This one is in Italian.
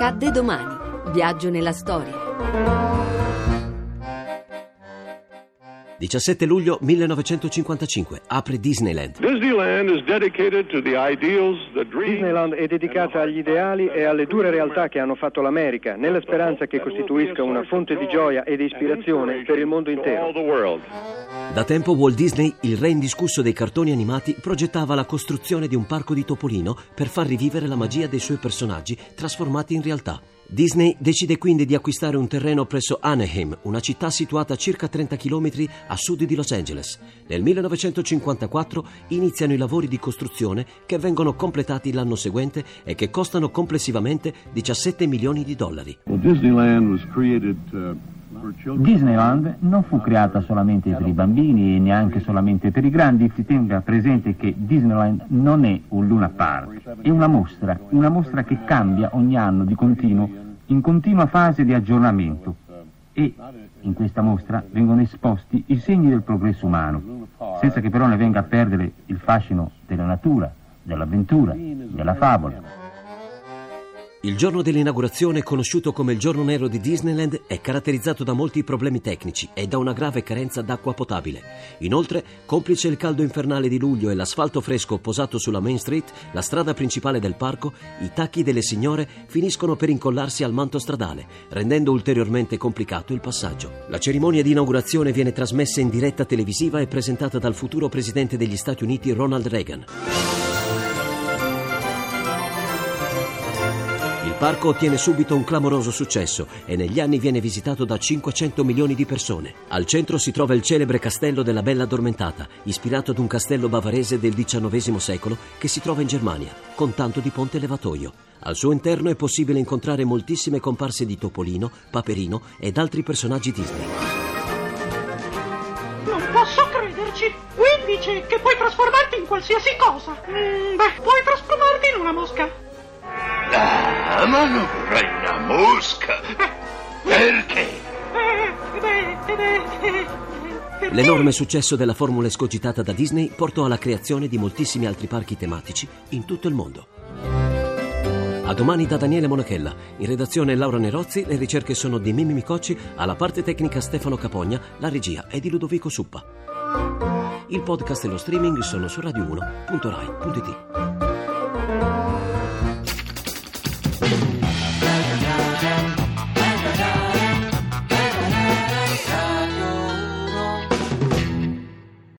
Accadde domani. Viaggio nella storia. 17 luglio 1955 apre Disneyland. Disneyland è dedicata agli ideali e alle dure realtà che hanno fatto l'America, nella speranza che costituisca una fonte di gioia e di ispirazione per il mondo intero. Da tempo Walt Disney, il re indiscusso dei cartoni animati, progettava la costruzione di un parco di Topolino per far rivivere la magia dei suoi personaggi trasformati in realtà. Disney decide quindi di acquistare un terreno presso Anaheim, una città situata a circa 30 km a sud di Los Angeles. Nel 1954 iniziano i lavori di costruzione che vengono completati l'anno seguente e che costano complessivamente 17 milioni di dollari. Disneyland non fu creata solamente per i bambini e neanche solamente per i grandi. Si tenga presente che Disneyland non è un Luna Park, è una mostra, una mostra che cambia ogni anno di continuo, in continua fase di aggiornamento. E in questa mostra vengono esposti i segni del progresso umano, senza che però ne venga a perdere il fascino della natura, dell'avventura, della favola. Il giorno dell'inaugurazione, conosciuto come il giorno nero di Disneyland, è caratterizzato da molti problemi tecnici e da una grave carenza d'acqua potabile. Inoltre, complice il caldo infernale di luglio e l'asfalto fresco posato sulla Main Street, la strada principale del parco, i tacchi delle signore finiscono per incollarsi al manto stradale, rendendo ulteriormente complicato il passaggio. La cerimonia di inaugurazione viene trasmessa in diretta televisiva e presentata dal futuro presidente degli Stati Uniti Ronald Reagan. Parco ottiene subito un clamoroso successo e negli anni viene visitato da 500 milioni di persone. Al centro si trova il celebre castello della Bella Addormentata, ispirato ad un castello bavarese del XIX secolo che si trova in Germania, con tanto di ponte levatoio. Al suo interno è possibile incontrare moltissime comparse di Topolino, Paperino ed altri personaggi Disney. Non posso crederci! Qui dice che puoi trasformarti in qualsiasi cosa. Mm, beh, puoi trasformarti in una mosca. Ah, ma non vorrei una mosca. Perché? L'enorme successo della formula escogitata da Disney portò alla creazione di moltissimi altri parchi tematici in tutto il mondo. A domani da Daniele Monachella. In redazione Laura Nerozzi, le ricerche sono di Mimmi Micocci, alla parte tecnica Stefano Capogna, la regia è di Ludovico Suppa. Il podcast e lo streaming sono su radio1.rai.it.